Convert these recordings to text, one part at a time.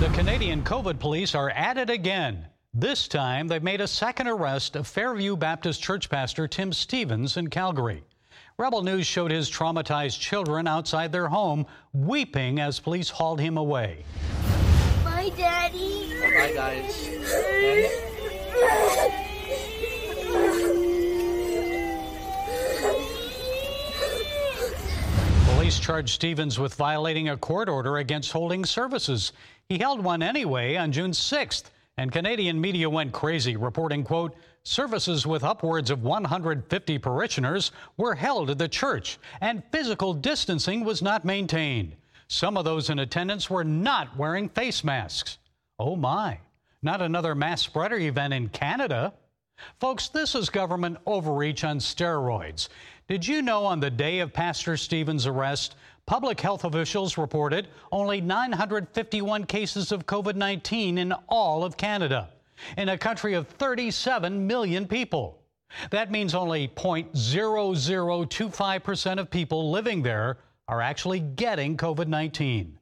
The Canadian COVID police are at it again. This time, they've made a second arrest of Fairview Baptist Church pastor Tim Stephens in Calgary. Rebel News showed his traumatized children outside their home, weeping as police hauled him away. Bye, Daddy. Bye, guys. Police charged Stephens with violating a court order against holding services. He held one anyway on June 6th, and Canadian media went crazy, reporting, quote, services with upwards of 150 parishioners were held at the church, and physical distancing was not maintained. Some of those in attendance were not wearing face masks. Oh my, not another mass spreader event in Canada. Folks, this is government overreach on steroids. Did you know on the day of Pastor Stephens' arrest, public health officials reported only 951 cases of COVID 19 in all of Canada, in a country of 37 million people? That means only 0.0025% of people living there are actually getting COVID 19.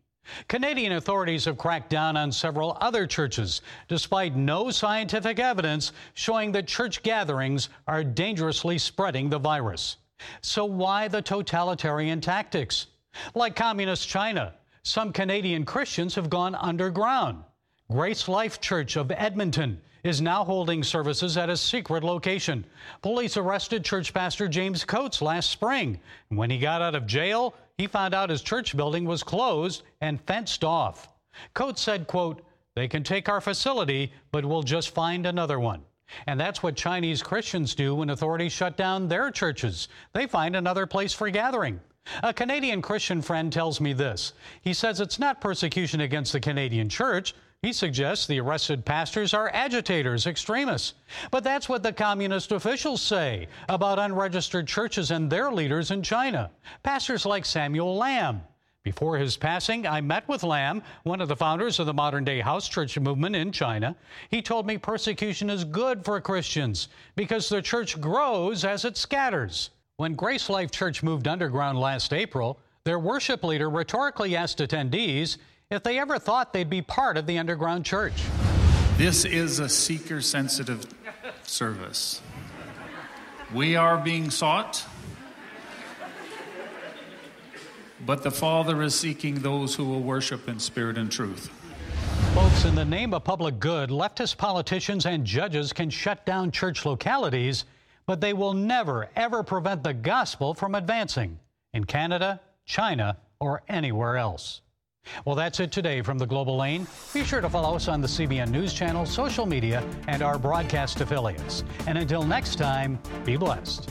Canadian authorities have cracked down on several other churches, despite no scientific evidence showing that church gatherings are dangerously spreading the virus. So, why the totalitarian tactics? Like Communist China, some Canadian Christians have gone underground. Grace Life Church of Edmonton is now holding services at a secret location. Police arrested church pastor James Coates last spring. When he got out of jail, he found out his church building was closed and fenced off. Coates said, quote, they can take our facility, but we'll just find another one. And that's what Chinese Christians do when authorities shut down their churches. They find another place for gathering. A Canadian Christian friend tells me this. He says it's not persecution against the Canadian church. He suggests the arrested pastors are agitators, extremists. But that's what the communist officials say about unregistered churches and their leaders in China. Pastors like Samuel Lamb. Before his passing, I met with Lamb, one of the founders of the modern day house church movement in China. He told me persecution is good for Christians because the church grows as it scatters. When Grace Life Church moved underground last April, their worship leader rhetorically asked attendees if they ever thought they'd be part of the underground church. This is a seeker sensitive service. We are being sought but the Father is seeking those who will worship in spirit and truth. Folks, in the name of public good, leftist politicians and judges can shut down church localities, but they will never, ever prevent the gospel from advancing in Canada, China, or anywhere else. Well, that's it today from the Global Lane. Be sure to follow us on the CBN News Channel, social media, and our broadcast affiliates. And until next time, be blessed.